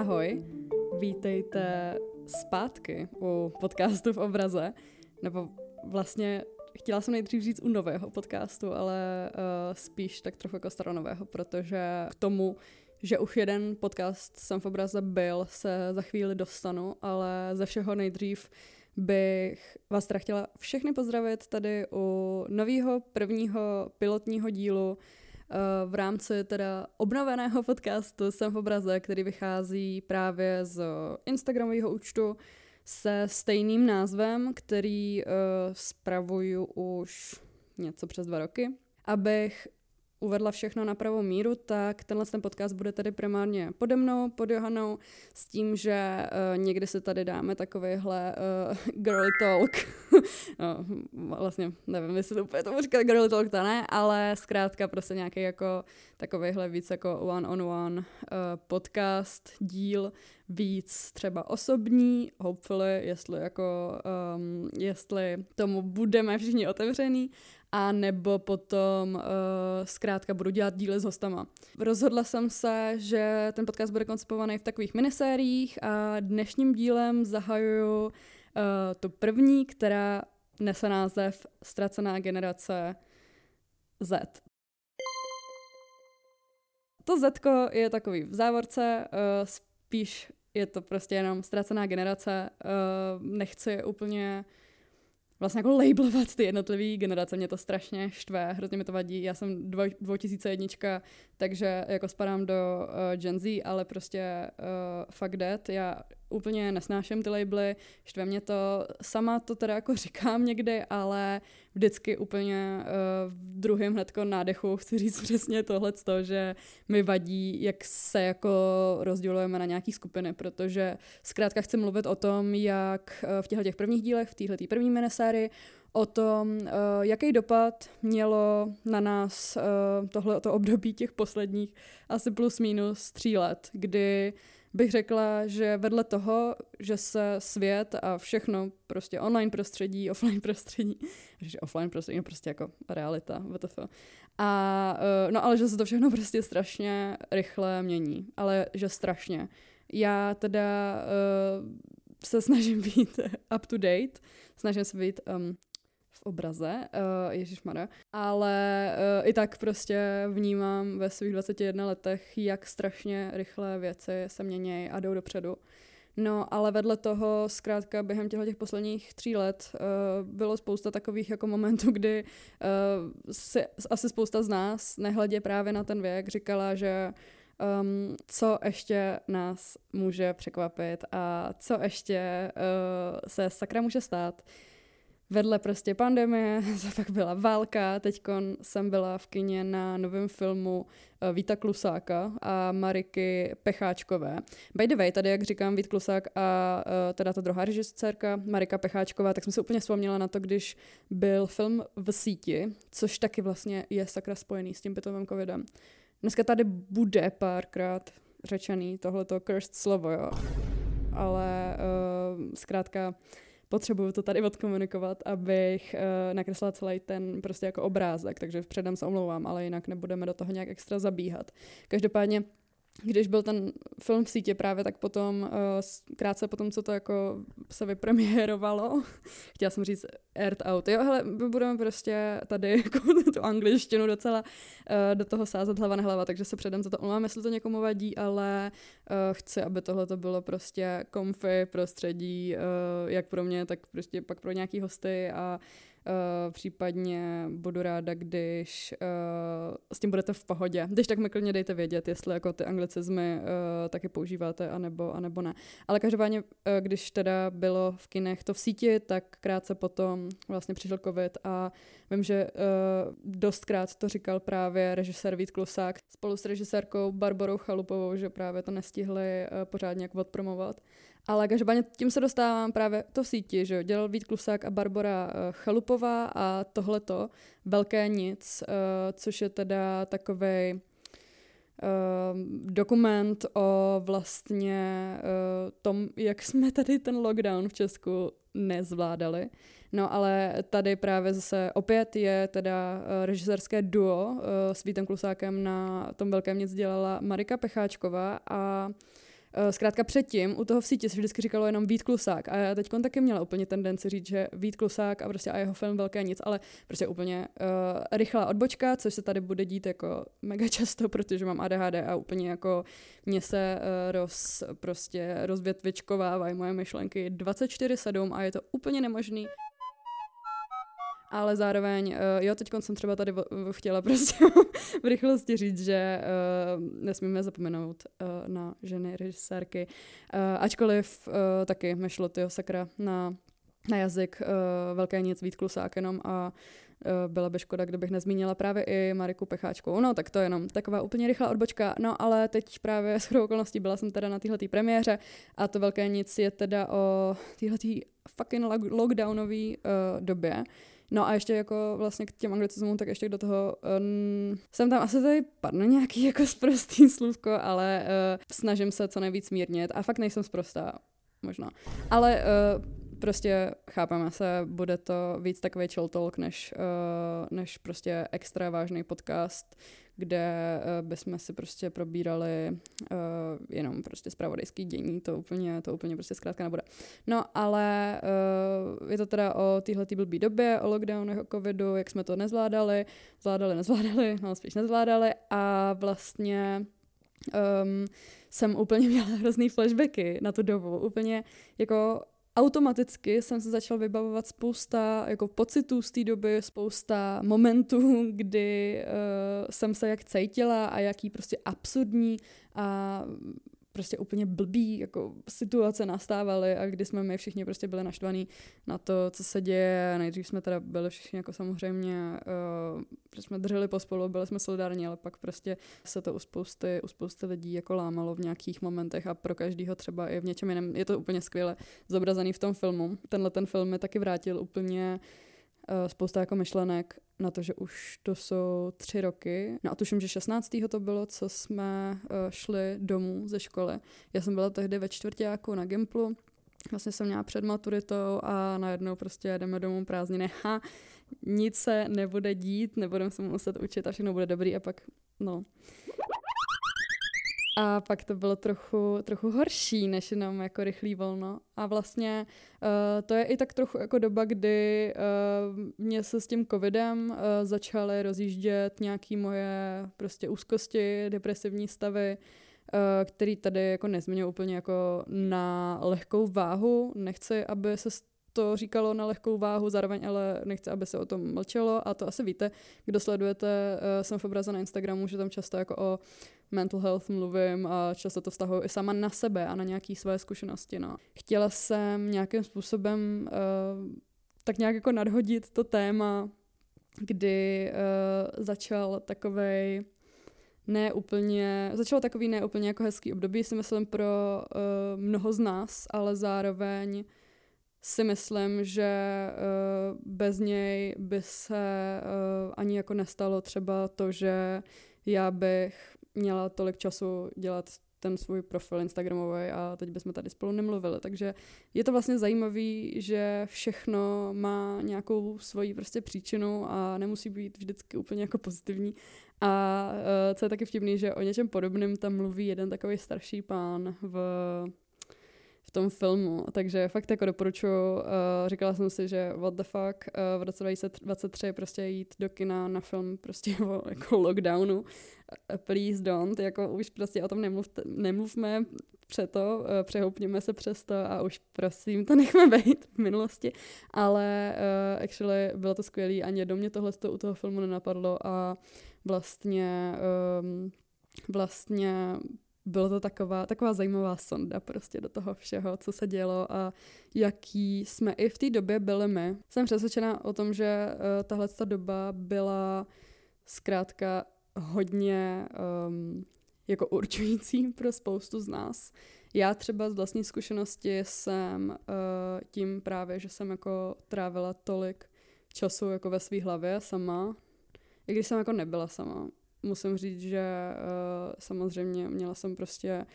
Ahoj, vítejte zpátky u podcastu v obraze, nebo vlastně chtěla jsem nejdřív říct u nového podcastu, ale uh, spíš tak trochu jako staronového, protože k tomu, že už jeden podcast jsem v obraze byl, se za chvíli dostanu, ale ze všeho nejdřív bych vás teda chtěla všechny pozdravit tady u nového prvního pilotního dílu eh, v rámci teda obnoveného podcastu Jsem v obraze, který vychází právě z Instagramového účtu se stejným názvem, který uh, spravuju už něco přes dva roky, abych uvedla všechno na pravou míru, tak tenhle ten podcast bude tady primárně pode mnou, pod Johanou, s tím, že uh, někdy se tady dáme takovýhle uh, girly talk. no, vlastně nevím, jestli to úplně tomu říkat girly talk, to ne, ale zkrátka prostě nějaký jako takovýhle víc jako one-on-one uh, podcast, díl, víc třeba osobní, hopefully, jestli jako, um, jestli tomu budeme všichni otevřený, a nebo potom uh, zkrátka budu dělat díly s hostama. Rozhodla jsem se, že ten podcast bude koncipovaný v takových minisériích a dnešním dílem zahajuju uh, tu první, která nese název Ztracená generace Z. To Z je takový v závorce, uh, spíš je to prostě jenom ztracená generace. Uh, nechci úplně vlastně jako labelovat ty jednotlivé generace, mě to strašně štve, hrozně mi to vadí. Já jsem 2001, takže jako spadám do uh, Gen Z, ale prostě uh, fuck that. Já úplně nesnáším ty labely, štve mě to, sama to teda jako říkám někdy, ale vždycky úplně uh, v druhém hnedko nádechu chci říct přesně tohle, že mi vadí, jak se jako rozdělujeme na nějaký skupiny, protože zkrátka chci mluvit o tom, jak uh, v těchto těch prvních dílech, v téhle první minisérii, o tom, uh, jaký dopad mělo na nás tohle to období těch posledních asi plus minus tří let, kdy bych řekla, že vedle toho, že se svět a všechno prostě online prostředí, offline prostředí, že offline prostředí je prostě jako realita, WTF. A, uh, no ale že se to všechno prostě strašně rychle mění, ale že strašně. Já teda uh, se snažím být up to date, snažím se být um, v obraze, uh, ježišmarja, ale uh, i tak prostě vnímám ve svých 21 letech, jak strašně rychle věci se měnějí a jdou dopředu. No, ale vedle toho, zkrátka během těchto těch posledních tří let uh, bylo spousta takových jako momentů, kdy uh, si, asi spousta z nás, nehledě právě na ten věk, říkala, že um, co ještě nás může překvapit a co ještě uh, se sakra může stát vedle prostě pandemie, pak byla válka, teď jsem byla v kině na novém filmu uh, Víta Klusáka a Mariky Pecháčkové. By the way, tady jak říkám Vít Klusák a uh, teda ta druhá režisérka Marika Pecháčková, tak jsem si úplně vzpomněla na to, když byl film v síti, což taky vlastně je sakra spojený s tím bytovým covidem. Dneska tady bude párkrát řečený tohleto cursed slovo, jo. Ale uh, zkrátka potřebuju to tady odkomunikovat, abych uh, nakreslila celý ten prostě jako obrázek, takže předem se omlouvám, ale jinak nebudeme do toho nějak extra zabíhat. Každopádně když byl ten film v sítě právě, tak potom, uh, krátce potom, co to jako se vypremiérovalo, chtěla jsem říct aired out, jo, hele, budeme prostě tady jako tu angličtinu docela uh, do toho sázet hlava na hlava, takže se předem za to omlouvám, jestli to někomu vadí, ale uh, chci, aby tohle to bylo prostě comfy prostředí, jak pro mě, tak prostě pak pro nějaký hosty a Uh, případně budu ráda, když uh, s tím budete v pohodě. Když tak mi klidně dejte vědět, jestli jako ty anglicizmy uh, taky používáte, anebo, anebo ne. Ale každopádně, uh, když teda bylo v kinech to v síti, tak krátce potom vlastně přišel covid a vím, že uh, dostkrát to říkal právě režisér Vít Klusák spolu s režisérkou Barbarou Chalupovou, že právě to nestihli uh, pořádně jak odpromovat. Ale každopádně tím se dostávám právě to v síti, že jo, dělal Vít Klusák a Barbara uh, Chalupová a tohleto Velké nic, uh, což je teda takový uh, dokument o vlastně tom, jak jsme tady ten lockdown v Česku nezvládali. No ale tady právě zase opět je teda režisérské duo s Vítem Klusákem na tom Velkém nic dělala Marika Pecháčková a zkrátka předtím u toho v síti se vždycky říkalo jenom Vít Klusák a já teď taky měla úplně tendenci říct, že Vít Klusák a prostě a jeho film Velké nic, ale prostě úplně uh, rychlá odbočka, což se tady bude dít jako mega často, protože mám ADHD a úplně jako mě se uh, roz, prostě rozvětvičkovávají moje myšlenky 24-7 a je to úplně nemožný ale zároveň, uh, jo, teď jsem třeba tady chtěla prostě v rychlosti říct, že uh, nesmíme zapomenout uh, na ženy režisérky, ačkoliv taky mešlo tyho sakra na, na jazyk velké nic Vít Klusák jenom a byla by škoda, kdybych nezmínila právě i Mariku Pecháčkou. No, tak to je jenom taková úplně rychlá odbočka. No, ale teď právě s okolností byla jsem teda na téhle premiéře a to velké nic je teda o téhle fucking lockdownové uh, době, No a ještě jako vlastně k těm anglicizmům, tak ještě do toho um, jsem tam asi tady padne nějaký jako sprostý slůvko, ale uh, snažím se co nejvíc mírnit a fakt nejsem sprostá, možná. Ale uh, prostě chápeme se, bude to víc takový chill talk, než, uh, než prostě extra vážný podcast, kde uh, bychom si prostě probírali uh, jenom prostě spravodajský dění, to úplně, to úplně prostě zkrátka nebude. No, ale uh, je to teda o téhle blbý době, o lockdownu, o covidu, jak jsme to nezvládali, zvládali, nezvládali, no spíš nezvládali a vlastně um, jsem úplně měla hrozný flashbacky na tu dobu, úplně jako automaticky jsem se začal vybavovat spousta jako pocitů z té doby, spousta momentů, kdy uh, jsem se jak cítila a jaký prostě absurdní a prostě úplně blbý jako situace nastávaly a kdy jsme my všichni prostě byli naštvaní na to, co se děje. Nejdřív jsme teda byli všichni jako samozřejmě, uh, že jsme drželi pospolu, byli jsme solidární, ale pak prostě se to u spousty, u spousty lidí jako lámalo v nějakých momentech a pro každýho třeba i v něčem jiném. Je to úplně skvěle zobrazený v tom filmu. Tenhle ten film mi taky vrátil úplně uh, spousta jako myšlenek na to, že už to jsou tři roky. No a tuším, že 16. to bylo, co jsme uh, šli domů ze školy. Já jsem byla tehdy ve čtvrtáku na Gimplu, vlastně jsem měla před maturitou a najednou prostě jdeme domů prázdniny. Ha, nic se nebude dít, nebudeme se muset učit a všechno bude dobrý a pak, no. A pak to bylo trochu, trochu horší, než jenom jako rychlý volno. A vlastně uh, to je i tak trochu jako doba, kdy uh, mě se s tím covidem uh, začaly rozjíždět nějaký moje prostě úzkosti, depresivní stavy, uh, který tady jako nezměnil úplně jako na lehkou váhu. Nechci, aby se to říkalo na lehkou váhu, zároveň ale nechci, aby se o tom mlčelo a to asi víte, kdo sledujete, uh, jsem v obraze na Instagramu, že tam často jako o mental health mluvím a často to vztahuji i sama na sebe a na nějaké své zkušenosti. No. Chtěla jsem nějakým způsobem uh, tak nějak jako nadhodit to téma, kdy uh, začal takovej ne úplně, začalo takový neúplně jako hezký období, si myslím, pro uh, mnoho z nás, ale zároveň si myslím, že uh, bez něj by se uh, ani jako nestalo třeba to, že já bych měla tolik času dělat ten svůj profil Instagramový a teď bychom tady spolu nemluvili. Takže je to vlastně zajímavé, že všechno má nějakou svoji prostě příčinu a nemusí být vždycky úplně jako pozitivní. A uh, co je taky vtipný, že o něčem podobném tam mluví jeden takový starší pán v tom filmu, takže fakt jako doporučuji. Uh, říkala jsem si, že what the fuck, uh, v roce 2023 prostě jít do kina na film prostě o jako lockdownu. Uh, please don't, jako už prostě o tom nemluv, nemluvme to, uh, přehoupněme se přes to a už prosím to nechme být v minulosti, ale uh, actually bylo to skvělé, ani do mě tohle u toho filmu nenapadlo a vlastně um, vlastně bylo to taková, taková zajímavá sonda prostě do toho všeho, co se dělo a jaký jsme i v té době byli my. Jsem přesvědčena o tom, že uh, tahle doba byla zkrátka hodně um, jako určující pro spoustu z nás. Já třeba z vlastní zkušenosti jsem uh, tím právě, že jsem jako trávila tolik času jako ve své hlavě sama, i když jsem jako nebyla sama musím říct, že uh, samozřejmě měla jsem prostě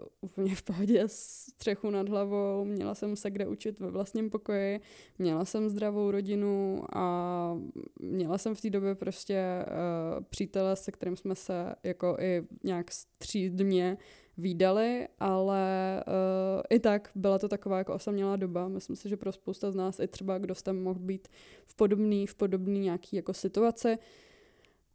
uh, úplně v pohodě střechu nad hlavou, měla jsem se kde učit ve vlastním pokoji, měla jsem zdravou rodinu a měla jsem v té době prostě uh, přítele, se kterým jsme se jako i nějak střídmě výdali, ale uh, i tak byla to taková jako osamělá doba. Myslím si, že pro spousta z nás i třeba, kdo jste mohl být v podobný, v podobný nějaký jako situaci,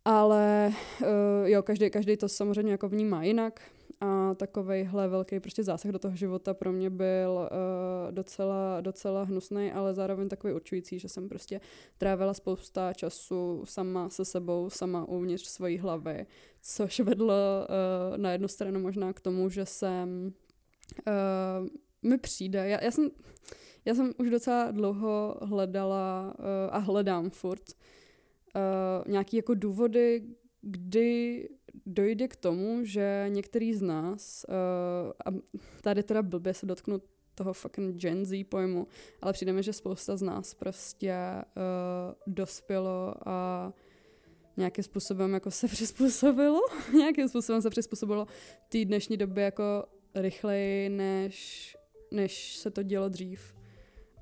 ale uh, jo, každý, každý to samozřejmě jako vnímá jinak. A takovejhle velký prostě zásah do toho života pro mě byl uh, docela, docela hnusný, ale zároveň takový určující, že jsem prostě trávila spousta času sama se sebou, sama uvnitř svojí hlavy, což vedlo uh, na jednu stranu možná k tomu, že jsem uh, mi přijde, já, já jsem já jsem už docela dlouho hledala uh, a hledám furt uh, nějaký jako důvody, kdy dojde k tomu, že některý z nás, uh, a tady teda blbě se dotknu toho fucking Gen Z pojmu, ale přijde mi, že spousta z nás prostě uh, dospělo a nějakým způsobem jako se přizpůsobilo, nějakým způsobem se přizpůsobilo té dnešní době jako rychleji, než, než se to dělo dřív.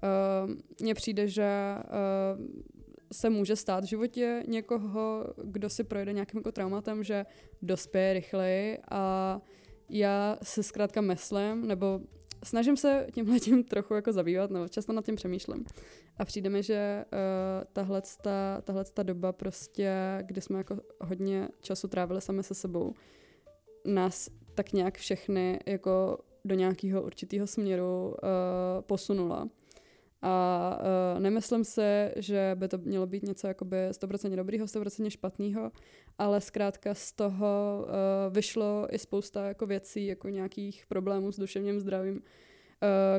Uh, mně přijde, že uh, se může stát v životě někoho, kdo si projde nějakým jako traumatem, že dospěje rychleji a já si zkrátka myslím, nebo snažím se tímhle tím trochu jako zabývat, nebo často nad tím přemýšlím. A přijde mi, že uh, tahle, tahle doba prostě, kdy jsme jako hodně času trávili sami se sebou, nás tak nějak všechny jako do nějakého určitého směru uh, posunula. A uh, nemyslím si, že by to mělo být něco jakoby 100% dobrýho, 100% špatného, ale zkrátka z toho uh, vyšlo i spousta jako věcí, jako nějakých problémů s duševním zdravím, uh,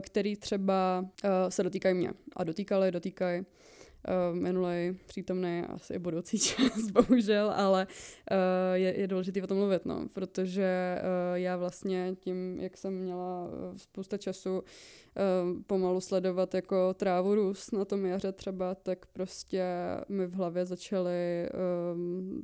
který třeba uh, se dotýkají mě. A dotýkaly, dotýkají uh, minulý, přítomný, asi i budoucí čas, bohužel, ale uh, je, je důležité o tom mluvit, no, protože uh, já vlastně tím, jak jsem měla spousta času uh, pomalu sledovat jako trávu růst na tom jaře třeba, tak prostě mi v hlavě začaly um,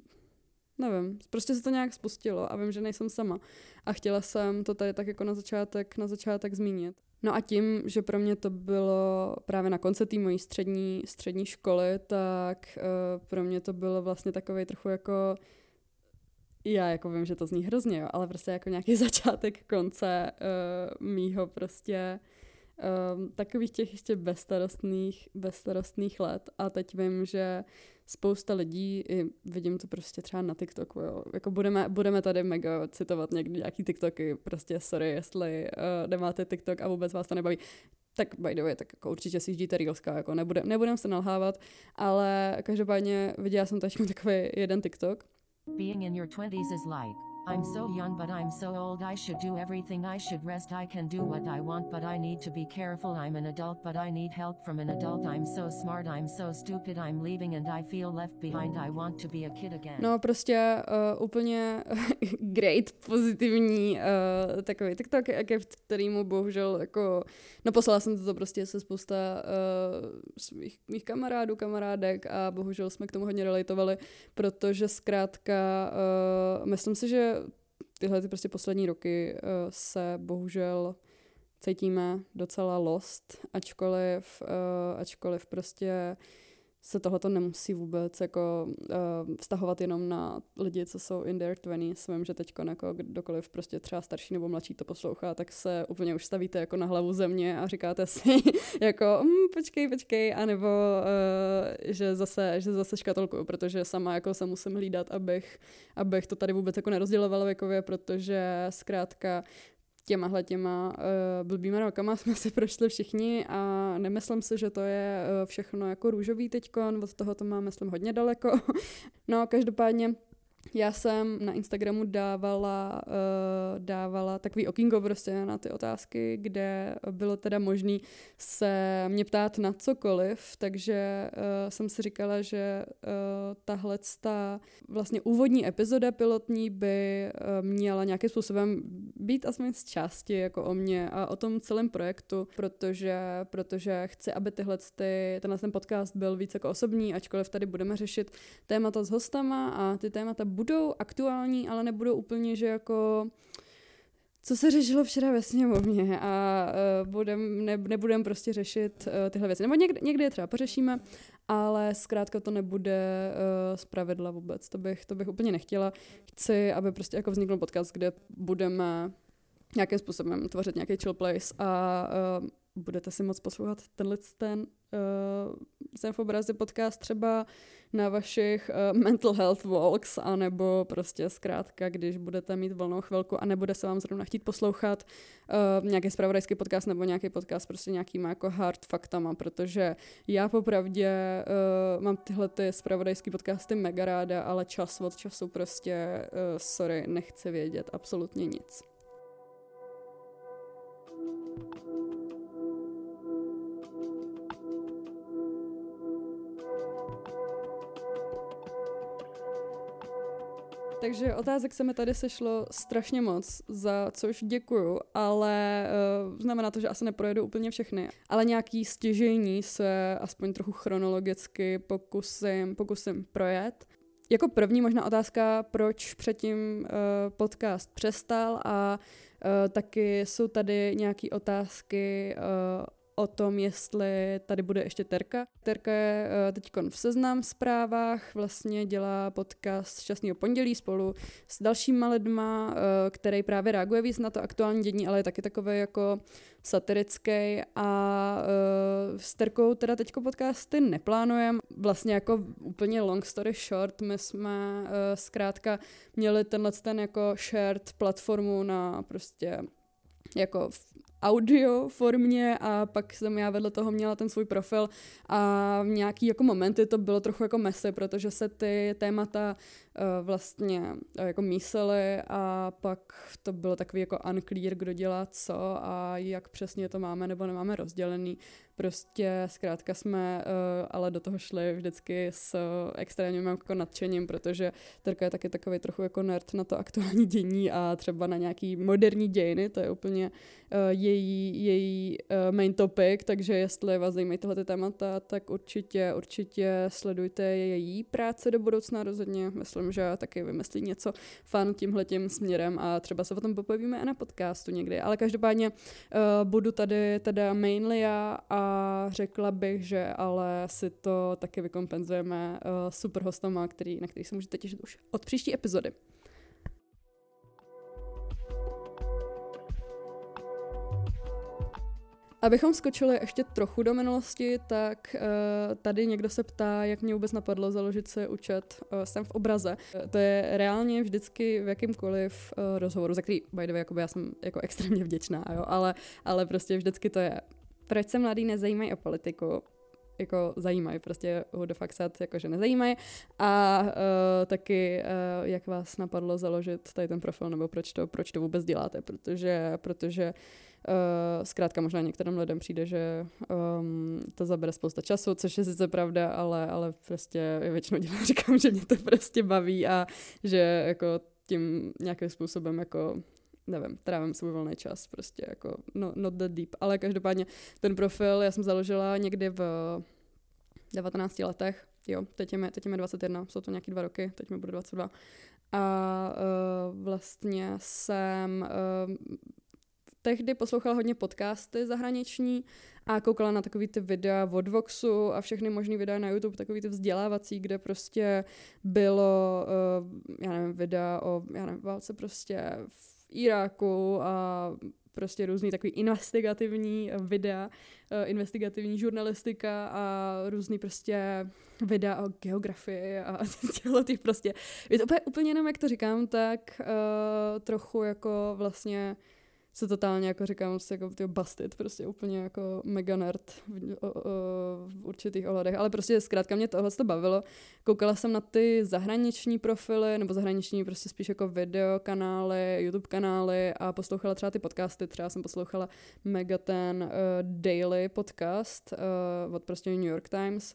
nevím, prostě se to nějak spustilo a vím, že nejsem sama. A chtěla jsem to tady tak jako na začátek, na začátek zmínit. No a tím, že pro mě to bylo právě na konci té mojí střední, střední školy, tak uh, pro mě to bylo vlastně takový trochu jako já jako vím, že to zní hrozně, jo, ale prostě jako nějaký začátek konce uh, mýho prostě um, takových těch ještě bezstarostných, bezstarostných let. A teď vím, že spousta lidí, i vidím to prostě třeba na TikToku, jo. Jako budeme, budeme tady mega citovat někdy nějaký TikToky, prostě sorry, jestli uh, nemáte TikTok a vůbec vás to nebaví. Tak by the way, tak jako určitě si jíždíte Reelska, jako nebude, nebudem se nalhávat, ale každopádně viděla jsem teď takový jeden TikTok. Being in your 20s is like I'm so young, but I'm so old. I should do everything. I should rest. I can do what I want, but I need to be careful. I'm an adult, but I need help from an adult. I'm so smart. I'm so stupid. I'm leaving and I feel left behind. I want to be a kid again. No, prostě uh, úplně great, pozitivní uh, takový TikTok, ke kterýmu bohužel jako, no poslala jsem to prostě se spousta uh, svých mých kamarádů, kamarádek a bohužel jsme k tomu hodně relatovali, protože zkrátka uh, myslím si, že tyhle ty prostě poslední roky uh, se bohužel cítíme docela lost, ačkoliv, uh, ačkoliv prostě se tohleto nemusí vůbec jako uh, vztahovat jenom na lidi, co jsou in their 20s. Vím, že teď jako kdokoliv prostě třeba starší nebo mladší to poslouchá, tak se úplně už stavíte jako na hlavu země a říkáte si jako mm, počkej, počkej, anebo uh, že zase, že zase škatolkuju, protože sama jako se musím hlídat, abych, abych to tady vůbec jako nerozdělovala věkově, protože zkrátka těmahle těma uh, blbýma rokama jsme si prošli všichni a nemyslím si, že to je uh, všechno jako růžový teďkon, od toho to mám, myslím, hodně daleko. no, každopádně já jsem na Instagramu dávala, uh, dávala takový okýnko prostě na ty otázky, kde bylo teda možný se mě ptát na cokoliv, takže uh, jsem si říkala, že uh, tahle ta vlastně úvodní epizoda pilotní by uh, měla nějakým způsobem být aspoň z části jako o mě a o tom celém projektu, protože, protože chci, aby tyhle ty, tenhle ten podcast byl víc jako osobní, ačkoliv tady budeme řešit témata s hostama a ty témata budou aktuální, ale nebudou úplně, že jako co se řešilo včera ve sněmovně a uh, budem, ne, nebudem prostě řešit uh, tyhle věci. Nebo někdy, někdy je třeba pořešíme, ale zkrátka to nebude uh, zpravidla vůbec. To bych, to bych úplně nechtěla. Chci, aby prostě jako vznikl podcast, kde budeme nějakým způsobem tvořit nějaký chill place a uh, budete si moc poslouchat tenhle ten uh, jsem v obrazi podcast třeba na vašich uh, mental health walks, anebo prostě zkrátka, když budete mít volnou chvilku a nebude se vám zrovna chtít poslouchat uh, nějaký spravodajský podcast nebo nějaký podcast prostě nějakýma jako hard faktama, protože já popravdě uh, mám tyhle ty spravodajský podcasty mega ráda, ale čas od času prostě, uh, sorry, nechci vědět absolutně nic. Takže otázek se mi tady sešlo strašně moc, za což děkuju, ale uh, znamená to, že asi neprojedu úplně všechny. Ale nějaký stěžení se aspoň trochu chronologicky pokusím, pokusím projet. Jako první možná otázka, proč předtím uh, podcast přestal a uh, taky jsou tady nějaké otázky uh, o tom, jestli tady bude ještě Terka. Terka je uh, teď v seznam zprávách, vlastně dělá podcast Šťastného pondělí spolu s dalšíma lidma, uh, který právě reaguje víc na to aktuální dění, ale je taky takový jako satirický a uh, s Terkou teda teďko podcasty neplánujeme. Vlastně jako úplně long story short, my jsme zkrátka měli tenhle ten jako shared platformu na prostě jako audio formě a pak jsem já vedle toho měla ten svůj profil a v nějaký jako momenty to bylo trochu jako messy, protože se ty témata uh, vlastně uh, jako mísely a pak to bylo takový jako unclear, kdo dělá co a jak přesně to máme nebo nemáme rozdělený. Prostě zkrátka jsme uh, ale do toho šli vždycky s extrémním jako nadšením, protože Terka je taky takový trochu jako nerd na to aktuální dění a třeba na nějaký moderní dějiny, to je úplně uh, její, její uh, main topic, takže jestli vás zajímají tyhle témata, tak určitě, určitě sledujte její práce do budoucna rozhodně. Myslím, že taky vymyslí něco fan tímhletím směrem a třeba se o tom popovíme i na podcastu někdy. Ale každopádně uh, budu tady teda mainly já a řekla bych, že ale si to taky vykompenzujeme uh, super hostama, který, na který se můžete těšit už od příští epizody. Abychom skočili ještě trochu do minulosti, tak uh, tady někdo se ptá, jak mě vůbec napadlo založit se účet Jsem v obraze. Uh, to je reálně vždycky v jakýmkoliv rozhovoru, za který, by the way, já jsem jako extrémně vděčná, jo, ale, ale prostě vždycky to je proč se mladý nezajímají o politiku, jako zajímají, prostě who the fuck said, jakože nezajímají. A uh, taky, uh, jak vás napadlo založit tady ten profil, nebo proč to, proč to vůbec děláte, protože, protože uh, zkrátka možná některým lidem přijde, že um, to zabere spousta času, což je sice pravda, ale, ale prostě většinou dělám, říkám, že mě to prostě baví a že jako tím nějakým způsobem jako nevím, trávím svůj volný čas, prostě jako no, not that deep, ale každopádně ten profil já jsem založila někdy v 19 letech, jo, teď je mi, teď je mi 21, jsou to nějaký dva roky, teď mi bude 22 a uh, vlastně jsem uh, tehdy poslouchala hodně podcasty zahraniční a koukala na takový ty videa od Voxu a všechny možný videa na YouTube, takový ty vzdělávací, kde prostě bylo, uh, já nevím, videa o, já nevím, válce prostě v Iráku a prostě různý takový investigativní videa, eh, investigativní žurnalistika a různý prostě videa o geografii a těchto těch prostě. Je to úplně, úplně jenom, jak to říkám, tak uh, trochu jako vlastně se totálně, jako říkám, se jako ty busted, prostě úplně jako mega nerd v, o, o, v určitých ohledech, ale prostě zkrátka mě tohle to bavilo. Koukala jsem na ty zahraniční profily, nebo zahraniční prostě spíš jako video kanály, YouTube kanály a poslouchala třeba ty podcasty, třeba jsem poslouchala mega ten uh, daily podcast uh, od prostě New York Times,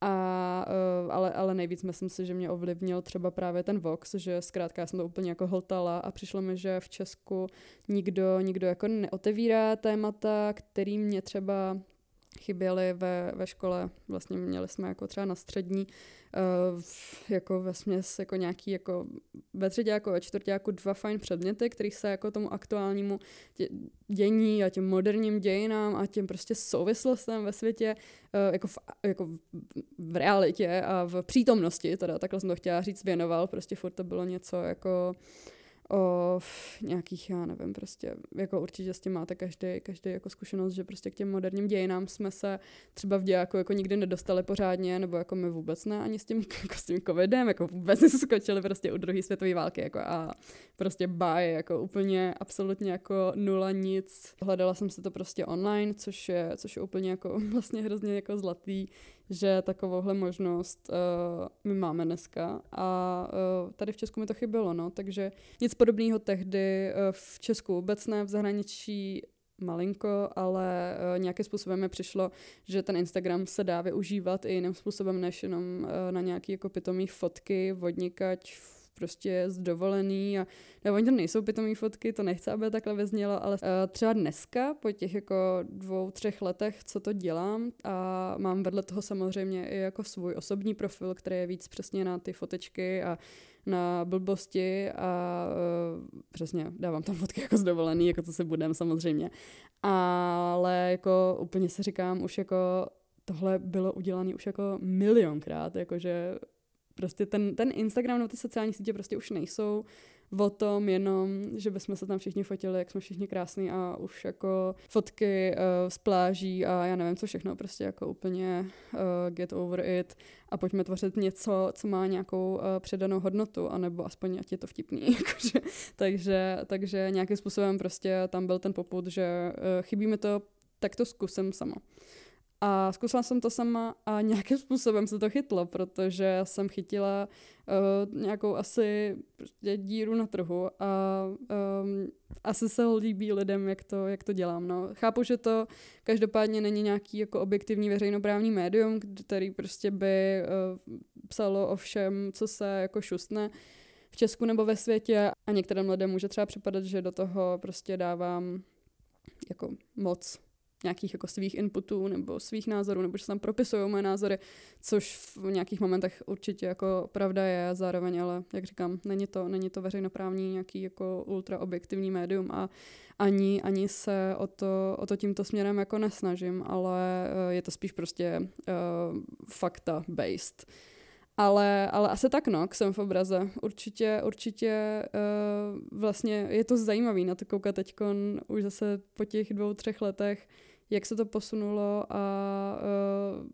a, uh, ale, ale nejvíc myslím si, že mě ovlivnil třeba právě ten Vox, že zkrátka já jsem to úplně jako hltala a přišlo mi, že v Česku nikdo, nikdo jako neotevírá témata, který mě třeba chyběly ve, ve škole. Vlastně měli jsme jako třeba na střední uh, jako ve směs jako nějaký jako ve třetí jako ve čtvrtě jako dva fajn předměty, který se jako tomu aktuálnímu dě, dění a těm moderním dějinám a těm prostě souvislostem ve světě uh, jako, v, jako v, v realitě a v přítomnosti, teda takhle jsem to chtěla říct, věnoval. Prostě furt to bylo něco jako uh, o nějakých, já nevím, prostě, jako určitě s tím máte každý, každý jako zkušenost, že prostě k těm moderním dějinám jsme se třeba v dějáku jako nikdy nedostali pořádně, nebo jako my vůbec ne, ani s tím, jako s tím covidem, jako vůbec jsme skočili prostě u druhé světové války, jako a prostě bye, jako úplně absolutně jako nula nic. Hledala jsem se to prostě online, což je, což je úplně jako vlastně hrozně jako zlatý, že takovouhle možnost uh, my máme dneska. A uh, tady v Česku mi to chybělo, no, takže nic podobného tehdy uh, v Česku vůbec ne, v zahraničí malinko, ale uh, nějakým způsobem mi přišlo, že ten Instagram se dá využívat i jiným způsobem, než jenom uh, na nějaký jako pitomý fotky, vodnikať, prostě z dovolený a nebo oni to nejsou pitomý fotky, to nechce, aby takhle vyznělo, ale uh, třeba dneska, po těch jako dvou, třech letech, co to dělám a mám vedle toho samozřejmě i jako svůj osobní profil, který je víc přesně na ty fotečky a na blbosti a uh, přesně dávám tam fotky jako z dovolený, jako co se budem samozřejmě. Ale jako úplně si říkám, už jako tohle bylo udělané už jako milionkrát, jakože Prostě ten, ten Instagram nebo ty sociální sítě prostě už nejsou o tom jenom, že bychom se tam všichni fotili, jak jsme všichni krásní a už jako fotky uh, z pláží a já nevím co všechno, prostě jako úplně uh, get over it a pojďme tvořit něco, co má nějakou uh, předanou hodnotu, anebo aspoň ať je to vtipný. Jakože, takže, takže nějakým způsobem prostě tam byl ten poput, že uh, chybí mi to, tak to zkusím sama. A zkusila jsem to sama a nějakým způsobem se to chytlo, protože jsem chytila uh, nějakou asi prostě díru na trhu a um, asi se líbí lidem, jak to, jak to dělám. No. Chápu, že to každopádně není nějaký jako objektivní veřejnoprávní médium, který prostě by uh, psalo o všem, co se jako šustne v Česku nebo ve světě a některým lidem může třeba připadat, že do toho prostě dávám jako moc nějakých jako svých inputů nebo svých názorů, nebo že se tam propisují moje názory, což v nějakých momentech určitě jako pravda je, zároveň ale, jak říkám, není to, není to veřejnoprávní nějaký jako ultra objektivní médium a ani, ani se o to, o to tímto směrem jako nesnažím, ale uh, je to spíš prostě uh, fakta based. Ale, ale asi tak no, jsem v obraze. Určitě, určitě uh, vlastně je to zajímavý na to koukat teď už zase po těch dvou, třech letech, jak se to posunulo a uh,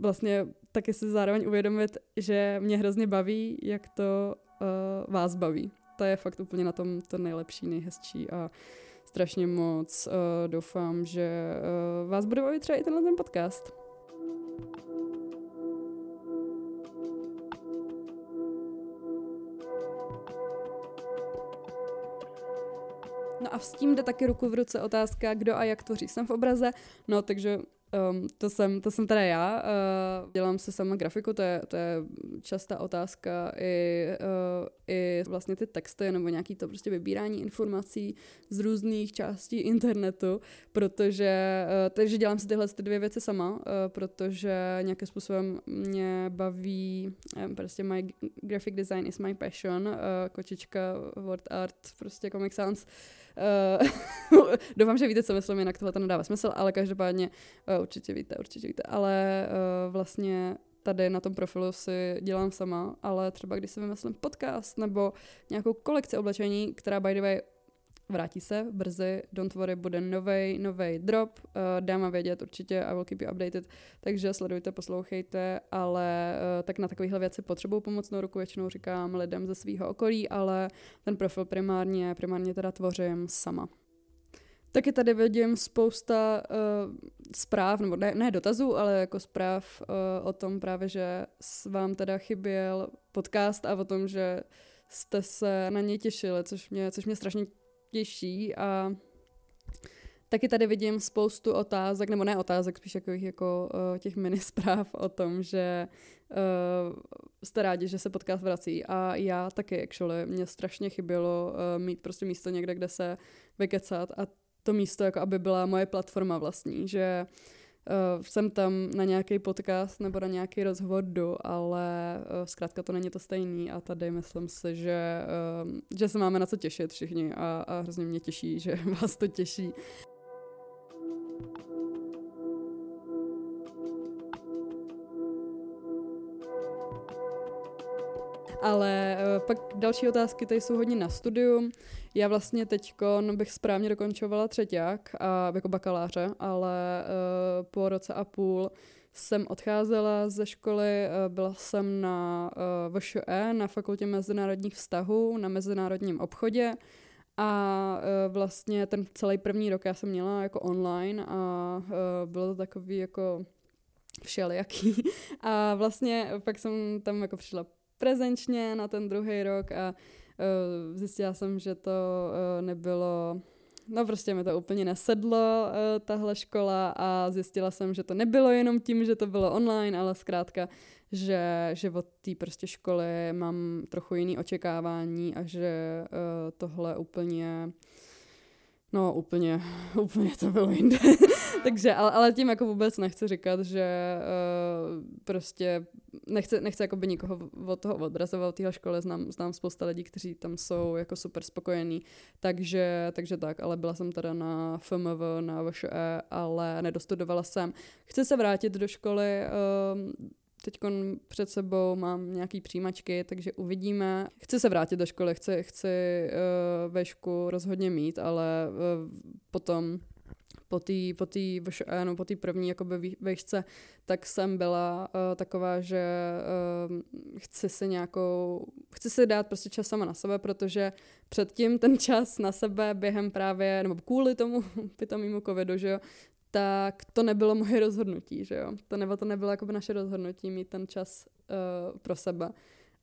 vlastně taky si zároveň uvědomit, že mě hrozně baví, jak to uh, vás baví. To je fakt úplně na tom to nejlepší, nejhezčí a strašně moc uh, doufám, že uh, vás bude bavit třeba i tenhle ten podcast. No a s tím jde taky ruku v ruce otázka, kdo a jak tvoří jsem v obraze. No takže Um, to, jsem, to jsem teda já. Uh, dělám se sama grafiku, to je, to je častá otázka. I, uh, I vlastně ty texty nebo nějaký to prostě vybírání informací z různých částí internetu, protože uh, takže dělám si tyhle ty dvě věci sama, uh, protože nějakým způsobem mě baví um, prostě my graphic design is my passion, uh, kočička, word art, prostě Comic Sans. doufám, že víte, co myslím, jinak tohle to nedává smysl, ale každopádně uh, určitě víte, určitě víte. Ale uh, vlastně tady na tom profilu si dělám sama, ale třeba když si vymyslím podcast nebo nějakou kolekci oblečení, která by the way vrátí se brzy, don't worry, bude nový nový drop, uh, dám vám vědět určitě, I will keep you updated, takže sledujte, poslouchejte, ale uh, tak na takovéhle věci potřebuju pomocnou ruku, většinou říkám lidem ze svého okolí, ale ten profil primárně, primárně teda tvořím sama. Taky tady vidím spousta uh, zpráv, nebo ne, ne dotazů, ale jako zpráv uh, o tom právě, že vám teda chyběl podcast a o tom, že jste se na něj těšili, což mě, což mě strašně těší a taky tady vidím spoustu otázek, nebo ne otázek, spíš jako, jako těch mini zpráv o tom, že uh, jste rádi, že se podcast vrací. A já taky, actually, mě strašně chybělo uh, mít prostě místo někde, kde se vykecat a to místo, jako aby byla moje platforma vlastní, že uh, jsem tam na nějaký podcast nebo na nějaký rozhovor jdu, ale uh, zkrátka to není to stejný a tady myslím si, že, uh, že se máme na co těšit všichni a, a hrozně mě těší, že vás to těší. Ale uh, pak další otázky tady jsou hodně na studium. Já vlastně teď bych správně dokončovala třeťák a jako bakaláře, ale uh, po roce a půl jsem odcházela ze školy, uh, byla jsem na uh, VŠE, na fakultě mezinárodních vztahů, na mezinárodním obchodě a uh, vlastně ten celý první rok já jsem měla jako online a uh, bylo to takový jako všelijaký. A vlastně pak jsem tam jako přišla prezenčně na ten druhý rok a uh, zjistila jsem, že to uh, nebylo No prostě mi to úplně nesedlo, uh, tahle škola a zjistila jsem, že to nebylo jenom tím, že to bylo online, ale zkrátka, že, že od té prostě školy mám trochu jiný očekávání a že uh, tohle úplně No úplně, úplně to bylo jinde. Takže, ale, ale tím jako vůbec nechci říkat, že uh, prostě nechci, nechci jako by nikoho od toho odrazovat od téhle školy. Znám, znám spousta lidí, kteří tam jsou jako super spokojení. Takže, takže tak, ale byla jsem teda na FMV, na VŠE, ale nedostudovala jsem. Chci se vrátit do školy, uh, teď před sebou mám nějaký přijímačky, takže uvidíme. Chci se vrátit do školy, chci, chci uh, vešku rozhodně mít, ale uh, potom po té po tý, no, po tý první jakoby vejšce, tak jsem byla uh, taková, že uh, chci si nějakou, chci si dát prostě čas sama na sebe, protože předtím ten čas na sebe během právě, nebo kvůli tomu pitomému covidu, že jo, tak to nebylo moje rozhodnutí, že jo. To, nebo to nebylo jako naše rozhodnutí mít ten čas uh, pro sebe.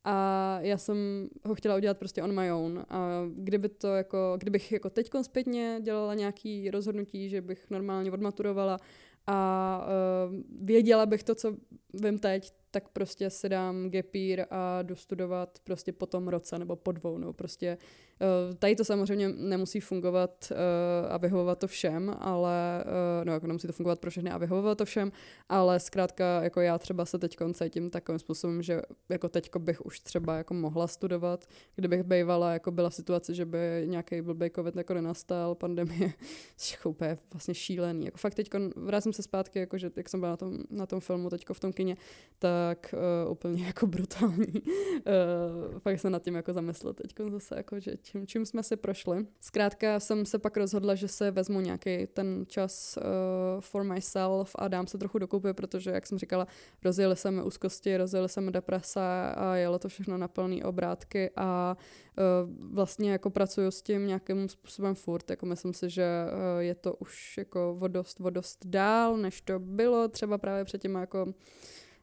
A já jsem ho chtěla udělat prostě on my own. A kdyby to jako, kdybych jako teď zpětně dělala nějaký rozhodnutí, že bych normálně odmaturovala a uh, věděla bych to, co vím teď, tak prostě si dám gepír a dostudovat prostě po tom roce nebo po dvou, nebo prostě uh, tady to samozřejmě nemusí fungovat uh, a vyhovovat to všem, ale uh, no jako nemusí to fungovat pro všechny a vyhovovat to všem, ale zkrátka jako já třeba se teď cítím takovým způsobem, že jako teďko bych už třeba jako mohla studovat, kdybych bývala, jako byla v situaci, že by nějaký blbý covid jako nenastal, pandemie, úplně vlastně šílený. Jako fakt teďko vrátím se zpátky, jako že jak jsem byla na tom, na tom filmu teďko v tom kině, tak tak uh, úplně jako brutální. uh, fakt se nad tím jako zamyslet teď zase, jako, že čím, čím jsme si prošli. Zkrátka jsem se pak rozhodla, že se vezmu nějaký ten čas uh, for myself a dám se trochu dokupy, protože, jak jsem říkala, rozjeli se mi úzkosti, rozjeli se mi deprese a jelo to všechno na plný obrátky a uh, vlastně jako pracuju s tím nějakým způsobem furt, jako myslím si, že uh, je to už jako vodost, vodost dál, než to bylo třeba právě předtím jako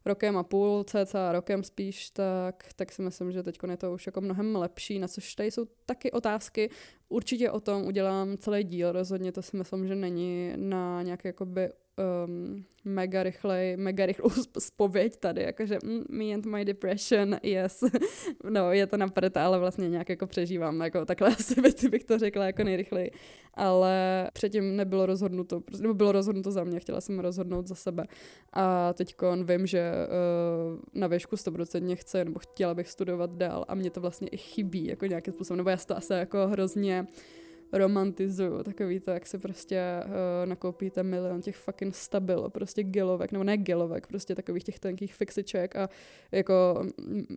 rokem a půl, cca rokem spíš, tak, tak si myslím, že teď je to už jako mnohem lepší, na což tady jsou taky otázky. Určitě o tom udělám celý díl, rozhodně to si myslím, že není na nějaké jakoby um, mega rychlej, mega rychlou spověď tady, jakože mm, me and my depression, yes. no, je to napreta, ale vlastně nějak jako přežívám, jako takhle asi věci bych to řekla jako nejrychleji. Ale předtím nebylo rozhodnuto, nebo bylo rozhodnuto za mě, chtěla jsem rozhodnout za sebe. A teď vím, že uh, na věšku 100% chce, nebo chtěla bych studovat dál a mě to vlastně i chybí, jako nějakým způsobem, nebo já to asi jako hrozně romantizuju, takový to, jak si prostě uh, nakoupíte milion těch fucking stabil, prostě gelovek, nebo ne gelovek, prostě takových těch tenkých fixiček a jako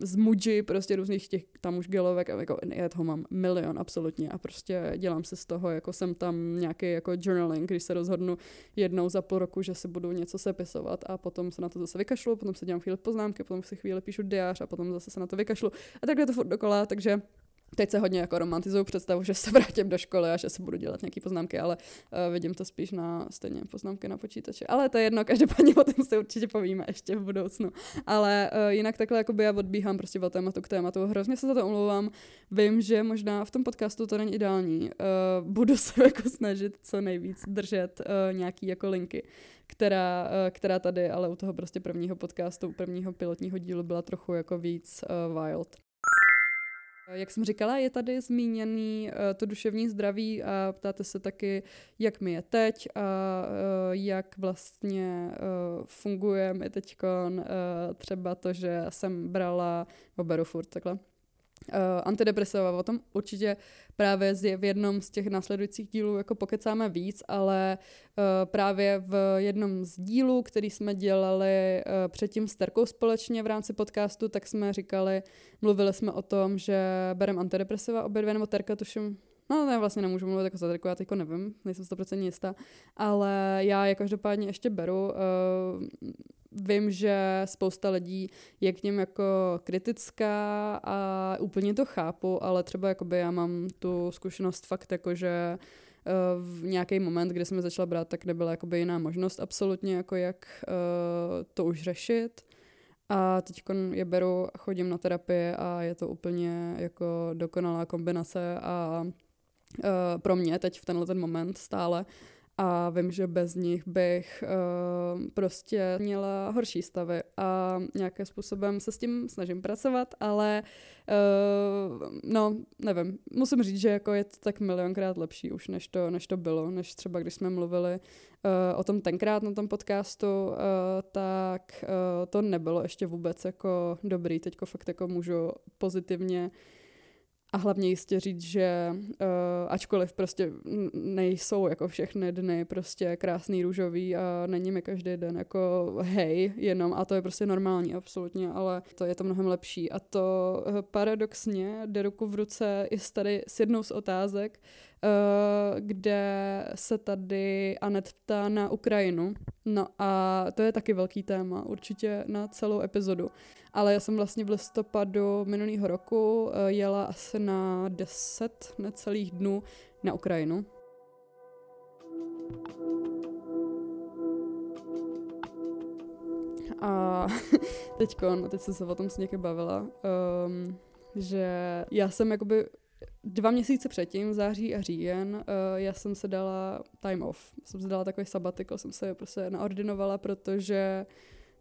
z Muji, prostě různých těch tam už gelovek a jako já toho mám milion absolutně a prostě dělám se z toho, jako jsem tam nějaký jako journaling, když se rozhodnu jednou za půl roku, že si budu něco sepisovat a potom se na to zase vykašlu, potom se dělám chvíli poznámky, potom si chvíli píšu diář a potom zase se na to vykašlu a takhle to furt dokola, takže Teď se hodně jako romantizuju představu, že se vrátím do školy a že se budu dělat nějaké poznámky, ale uh, vidím to spíš na stejně poznámky na počítači. Ale to je jedno, každopádně o tom se určitě povíme ještě v budoucnu. Ale uh, jinak takhle jako by já odbíhám prostě od tématu k tématu. Hrozně se za to omlouvám. Vím, že možná v tom podcastu to není ideální. Uh, budu se jako snažit co nejvíc držet uh, nějaký jako linky která, která tady, ale u toho prostě prvního podcastu, prvního pilotního dílu byla trochu jako víc uh, wild. Jak jsem říkala, je tady zmíněný uh, to duševní zdraví a ptáte se taky, jak mi je teď a uh, jak vlastně funguje mi teď třeba to, že jsem brala, oberu furt takhle, antidepresiva. O tom určitě právě v jednom z těch následujících dílů jako pokecáme víc, ale uh, právě v jednom z dílů, který jsme dělali uh, předtím s Terkou společně v rámci podcastu, tak jsme říkali, mluvili jsme o tom, že bereme antidepresiva obě dvě, nebo Terka tuším, No, ne, vlastně nemůžu mluvit jako za Terku, já teďko nevím, nejsem 100% jistá, ale já je každopádně ještě beru. Uh, vím, že spousta lidí je k něm jako kritická a úplně to chápu, ale třeba jakoby já mám tu zkušenost fakt jako, že eh, v nějaký moment, kdy jsme začala brát, tak nebyla jakoby jiná možnost absolutně, jako jak uh, to už řešit. A teď je beru, chodím na terapii a je to úplně jako dokonalá kombinace a uh, pro mě teď v tenhle ten moment stále a vím, že bez nich bych uh, prostě měla horší stavy a nějakým způsobem se s tím snažím pracovat, ale uh, no, nevím, musím říct, že jako je to tak milionkrát lepší už, než to, než to bylo, než třeba když jsme mluvili uh, o tom tenkrát na tom podcastu, uh, tak uh, to nebylo ještě vůbec jako dobrý, teďko fakt jako můžu pozitivně uh, a hlavně jistě říct, že uh, ačkoliv prostě nejsou jako všechny dny prostě krásný růžový a není mi každý den jako hej jenom a to je prostě normální absolutně, ale to je to mnohem lepší. A to uh, paradoxně jde ruku v ruce i tady s jednou z otázek, kde se tady Anet ptá na Ukrajinu. No a to je taky velký téma, určitě na celou epizodu. Ale já jsem vlastně v listopadu minulého roku uh, jela asi na 10 necelých dnů na Ukrajinu. A teďko, no teď jsem se o tom s někým bavila, um, že já jsem jakoby dva měsíce předtím, září a říjen, uh, já jsem se dala time off. Jsem se dala takový sabbatical, jsem se prostě naordinovala, protože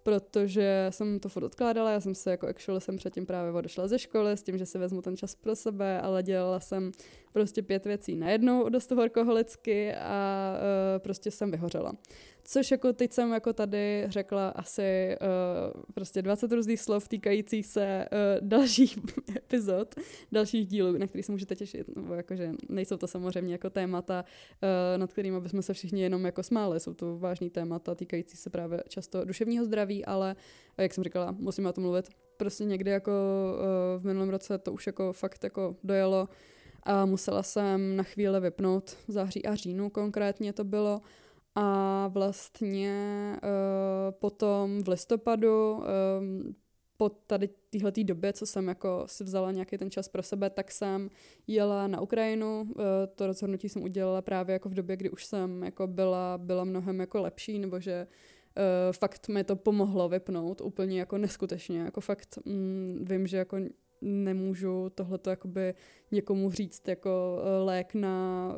protože jsem to furt odkládala, já jsem se jako actually jsem předtím právě odešla ze školy s tím, že si vezmu ten čas pro sebe, ale dělala jsem prostě pět věcí najednou dost horkoholicky a uh, prostě jsem vyhořela. Což jako teď jsem jako tady řekla asi uh, prostě 20 různých slov týkajících se uh, dalších epizod, dalších dílů, na kterých se můžete těšit, nebo jakože nejsou to samozřejmě jako témata, uh, nad kterými bychom se všichni jenom jako smáli, jsou to vážný témata týkající se právě často duševního zdraví, ale jak jsem říkala, musíme o tom mluvit. Prostě někdy jako uh, v minulém roce to už jako fakt jako dojelo a musela jsem na chvíli vypnout září a říjnu konkrétně to bylo a vlastně uh, potom v listopadu uh, po tady téhle době, co jsem jako si vzala nějaký ten čas pro sebe, tak jsem jela na Ukrajinu. Uh, to rozhodnutí jsem udělala právě jako v době, kdy už jsem jako byla, byla mnohem jako lepší, nebo že uh, fakt mi to pomohlo vypnout úplně jako neskutečně. Jako fakt mm, vím, že jako nemůžu tohleto jakoby někomu říct jako lék na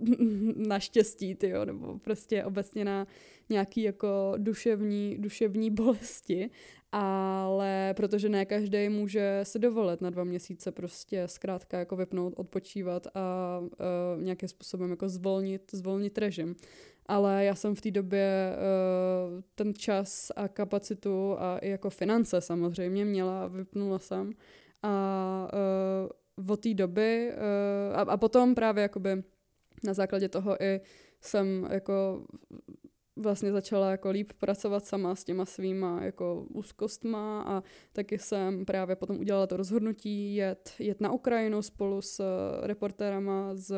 naštěstí, tyjo, nebo prostě obecně na nějaký jako duševní, duševní bolesti, ale protože ne každý může se dovolit na dva měsíce prostě zkrátka jako vypnout, odpočívat a uh, nějakým způsobem jako zvolnit, zvolnit režim. Ale já jsem v té době uh, ten čas a kapacitu a i jako finance samozřejmě měla, vypnula jsem a uh, od té doby uh, a, a potom právě jakoby na základě toho i jsem jako vlastně začala jako líp pracovat sama s těma svýma jako úzkostma a taky jsem právě potom udělala to rozhodnutí jet, jet na Ukrajinu spolu s reportérama z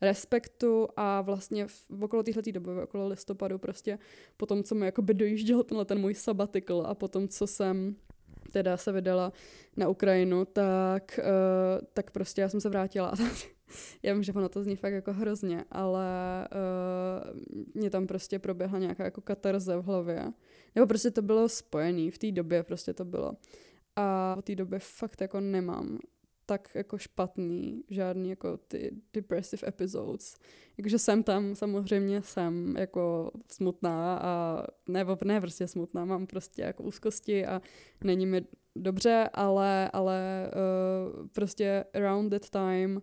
Respektu a vlastně v, okolo téhle doby, okolo listopadu prostě potom, co mi jakoby dojížděl tenhle ten můj sabbatical a potom, co jsem teda se vydala na Ukrajinu, tak, uh, tak prostě já jsem se vrátila já vím, že ono to zní fakt jako hrozně, ale uh, mě tam prostě proběhla nějaká jako katarze v hlavě. Nebo prostě to bylo spojený, v té době prostě to bylo. A v té době fakt jako nemám tak jako špatný, žádný jako ty depressive episodes. Jakože jsem tam, samozřejmě jsem jako smutná a ne, ne prostě smutná, mám prostě jako úzkosti a není mi dobře, ale, ale uh, prostě around that time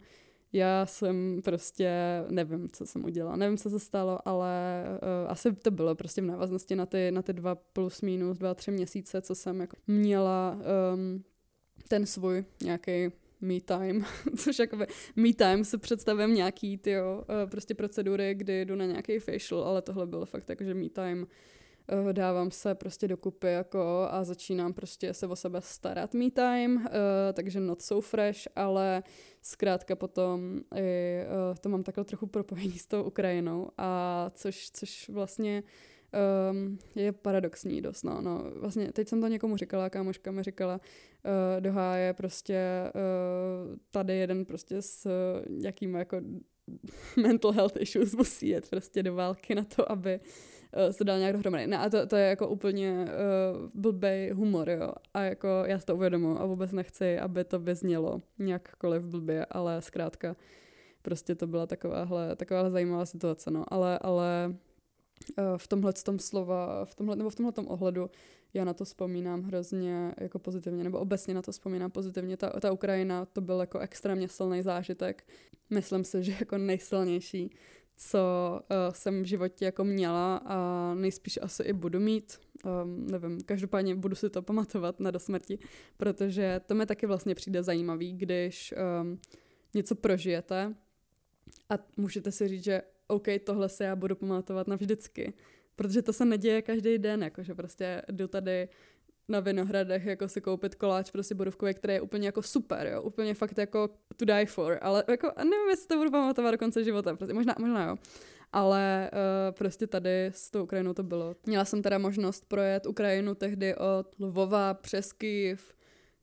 já jsem prostě, nevím, co jsem udělala, nevím, co se stalo, ale uh, asi to bylo prostě v návaznosti na ty, na ty dva plus minus, dva, tři měsíce, co jsem jako měla um, ten svůj nějaký me time, což jakoby me time si představím nějaký ty uh, prostě procedury, kdy jdu na nějaký facial, ale tohle bylo fakt tak, že me time dávám se prostě dokupy jako a začínám prostě se o sebe starat me time, uh, takže not so fresh, ale zkrátka potom i, uh, to mám takhle trochu propojení s tou Ukrajinou a což, což vlastně um, je paradoxní dost, no, no. Vlastně teď jsem to někomu říkala, kámoška mi říkala, uh, do háje prostě uh, tady jeden prostě s jakým jako mental health issues musí jet prostě do války na to, aby uh, se dal nějak dohromady. No a to, to je jako úplně uh, blbej humor, jo. A jako já si to uvědomu a vůbec nechci, aby to vyznělo nějakkoliv blbě, ale zkrátka prostě to byla takováhle, takováhle zajímavá situace, no. Ale, ale uh, v tomhle tom slova, v tomhle, nebo v tomhle tom ohledu já na to vzpomínám hrozně jako pozitivně, nebo obecně na to vzpomínám pozitivně. Ta, ta Ukrajina, to byl jako extrémně silný zážitek. Myslím si, že jako nejsilnější, co uh, jsem v životě jako měla a nejspíš asi i budu mít. Um, nevím, každopádně budu si to pamatovat na dosmrti, protože to mi taky vlastně přijde zajímavý, když um, něco prožijete a můžete si říct, že OK, tohle se já budu pamatovat navždycky. Protože to se neděje každý den, jakože prostě jdu tady na Vinohradech jako si koupit koláč prostě bodovkový, který je úplně jako super, jo, úplně fakt jako to die for, ale jako nevím, jestli to budu pamatovat do konce života, prostě možná, možná jo. Ale uh, prostě tady s tou Ukrajinou to bylo. Měla jsem teda možnost projet Ukrajinu tehdy od Lvova přes Kyjev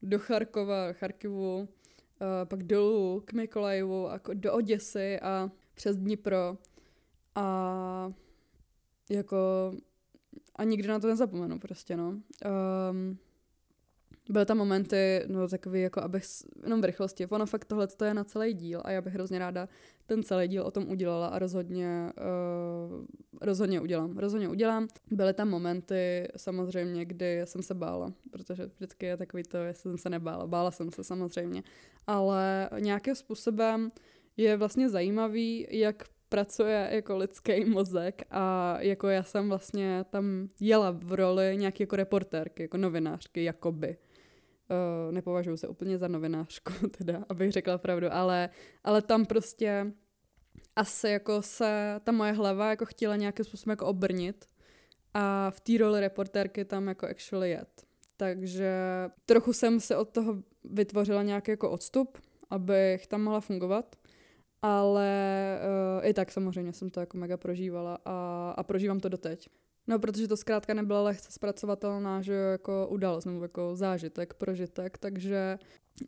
do Charkova, Charkivu, uh, pak dolů k Mikolajevu a do Oděsy a přes Dnipro. A jako a nikdy na to nezapomenu prostě, no. Um, byly tam momenty, no takový jako abych, jenom v rychlosti, ono fakt tohle to je na celý díl a já bych hrozně ráda ten celý díl o tom udělala a rozhodně, uh, rozhodně udělám, rozhodně udělám. Byly tam momenty samozřejmě, kdy jsem se bála, protože vždycky je takový to, jestli jsem se nebála, bála jsem se samozřejmě, ale nějakým způsobem je vlastně zajímavý, jak pracuje jako lidský mozek a jako já jsem vlastně tam jela v roli nějaké jako reportérky, jako novinářky, jakoby. Uh, nepovažuji se úplně za novinářku, teda, abych řekla pravdu, ale, ale tam prostě asi jako se ta moje hlava jako chtěla nějakým způsobem jako obrnit a v té roli reportérky tam jako actually jet. Takže trochu jsem se od toho vytvořila nějaký jako odstup, abych tam mohla fungovat ale uh, i tak samozřejmě jsem to jako mega prožívala a, a prožívám to doteď. No, protože to zkrátka nebyla lehce zpracovatelná, že jako událost nebo jako zážitek, prožitek, takže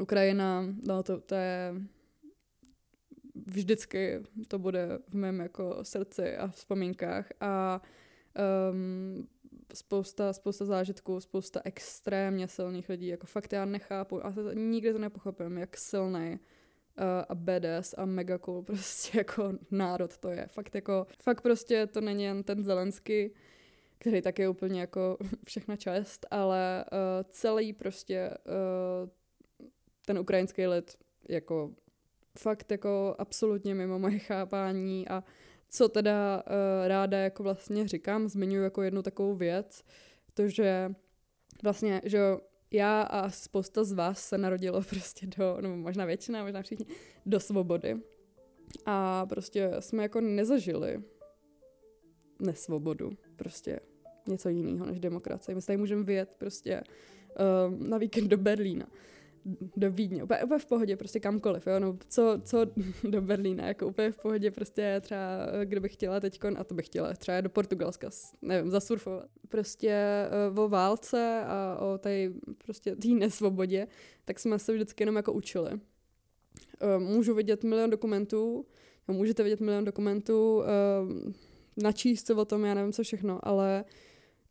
Ukrajina, no to, to je vždycky to bude v mém jako srdci a vzpomínkách a um, spousta, spousta zážitků, spousta extrémně silných lidí, jako fakt já nechápu a nikdy to nepochopím, jak silný a badass a mega cool prostě jako národ to je. Fakt jako, fakt prostě to není jen ten Zelensky, který tak je úplně jako všechna čest, ale uh, celý prostě uh, ten ukrajinský lid jako fakt jako absolutně mimo moje chápání a co teda uh, ráda jako vlastně říkám, zmiňuji jako jednu takovou věc, to, že vlastně, že já a spousta z vás se narodilo prostě do, no možná většina, možná všichni, do svobody. A prostě jsme jako nezažili nesvobodu, prostě něco jiného než demokracie. My se tady můžeme vyjet prostě uh, na víkend do Berlína do Vídně, úplně, úplně v pohodě, prostě kamkoliv, jo, no, co, co do Berlína, jako úplně v pohodě, prostě třeba, kdybych chtěla teď, a to bych chtěla, třeba do Portugalska, nevím, zasurfovat. Prostě uh, o válce a o té prostě té nesvobodě, tak jsme se vždycky jenom jako učili. Uh, můžu vidět milion dokumentů, no, můžete vidět milion dokumentů, uh, načíst se o tom, já nevím co všechno, ale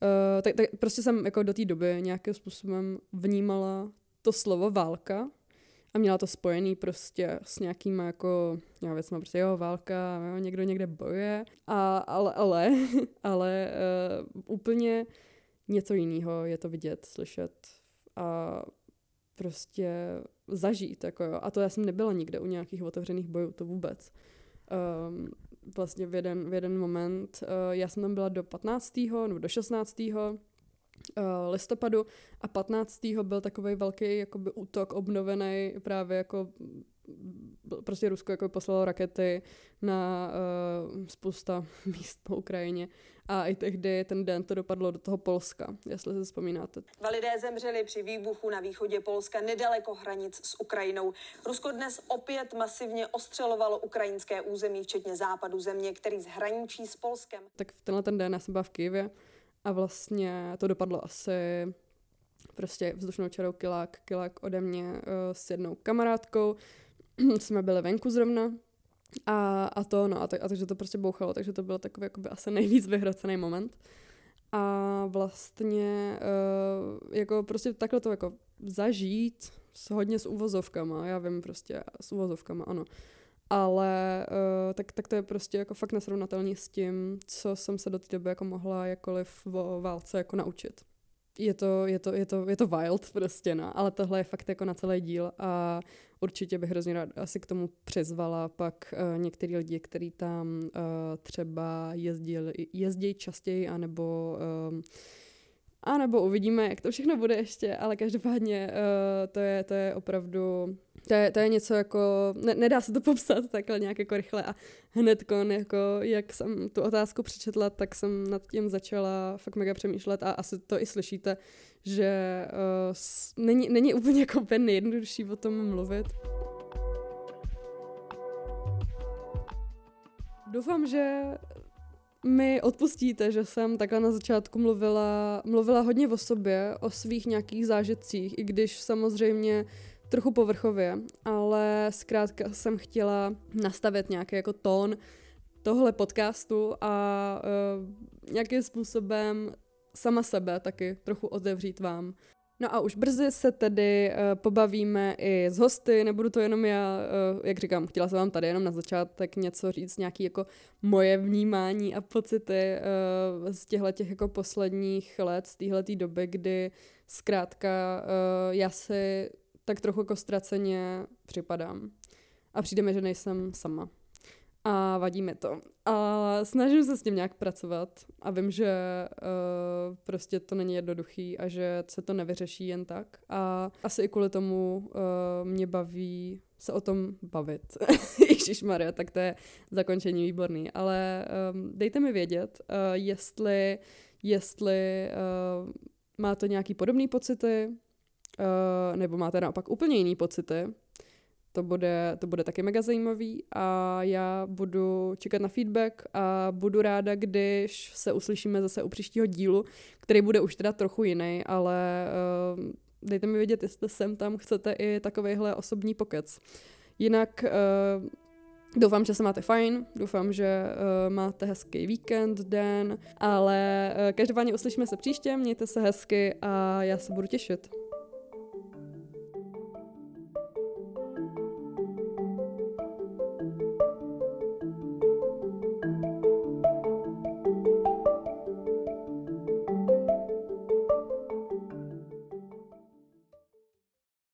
uh, tak, tak prostě jsem jako do té doby nějakým způsobem vnímala to slovo válka a měla to spojený prostě s nějakýma jako, já věcma, prostě jo, válka, jo, někdo někde bojuje, a, ale, ale, ale uh, úplně něco jiného je to vidět, slyšet a prostě zažít, jako jo. A to já jsem nebyla nikde u nějakých otevřených bojů, to vůbec. Um, vlastně v jeden, v jeden moment, uh, já jsem tam byla do 15. nebo do 16. Uh, listopadu a 15. byl takový velký jakoby útok obnovený právě jako prostě Rusko jako poslalo rakety na uh, spousta míst po Ukrajině a i tehdy ten den to dopadlo do toho Polska, jestli si vzpomínáte. Dva lidé zemřeli při výbuchu na východě Polska nedaleko hranic s Ukrajinou. Rusko dnes opět masivně ostřelovalo ukrajinské území, včetně západu země, který zhraničí s Polskem. Tak v tenhle ten den já jsem byla v Kyjevě a vlastně to dopadlo asi prostě vzdušnou čarou kilák, kilák ode mě uh, s jednou kamarádkou. jsme byli venku zrovna a, a to, no, a, tak, a takže to prostě bouchalo, takže to byl takový jakoby asi nejvíc vyhrocený moment. A vlastně uh, jako prostě takhle to jako zažít s, hodně s uvozovkama, já vím prostě s uvozovkama, ano. Ale uh, tak, tak to je prostě jako fakt nesrovnatelný s tím, co jsem se do té doby jako mohla jakkoliv o válce jako naučit. Je to, je, to, je, to, je to wild prostě, no, ale tohle je fakt jako na celý díl a určitě bych hrozně rád asi k tomu přizvala pak uh, některý lidi, kteří tam uh, třeba jezdili, jezdí častěji, anebo um, a nebo uvidíme, jak to všechno bude ještě, ale každopádně uh, to, je, to je opravdu, to je, to je něco jako, ne, nedá se to popsat takhle nějak jako rychle a hned jako, jak jsem tu otázku přečetla, tak jsem nad tím začala fakt mega přemýšlet a asi to i slyšíte, že uh, s, není, není úplně jako úplně nejjednodušší o tom mluvit. Doufám, že mi odpustíte, že jsem takhle na začátku mluvila, mluvila hodně o sobě, o svých nějakých zážitcích, i když samozřejmě trochu povrchově, ale zkrátka jsem chtěla nastavit nějaký jako tón tohle podcastu a uh, nějakým způsobem sama sebe taky trochu otevřít vám. No a už brzy se tedy uh, pobavíme i s hosty, nebudu to jenom já, uh, jak říkám, chtěla jsem vám tady jenom na začátek něco říct, nějaký jako moje vnímání a pocity uh, z těchto těch jako posledních let, z téhleté doby, kdy zkrátka uh, já si tak trochu jako ztraceně připadám. A přijde mi, že nejsem sama a vadí mi to. A snažím se s tím nějak pracovat a vím, že uh, prostě to není jednoduchý a že se to nevyřeší jen tak. A asi i kvůli tomu uh, mě baví se o tom bavit. Ježíš Maria, tak to je zakončení výborný. Ale um, dejte mi vědět, uh, jestli, jestli uh, máte nějaký podobný pocity, uh, nebo máte naopak úplně jiný pocity, to bude, to bude taky mega zajímavý a já budu čekat na feedback a budu ráda, když se uslyšíme zase u příštího dílu, který bude už teda trochu jiný, ale uh, dejte mi vědět, jestli sem tam chcete i takovýhle osobní pokec. Jinak uh, Doufám, že se máte fajn, doufám, že uh, máte hezký víkend, den, ale uh, každopádně uslyšíme se příště, mějte se hezky a já se budu těšit.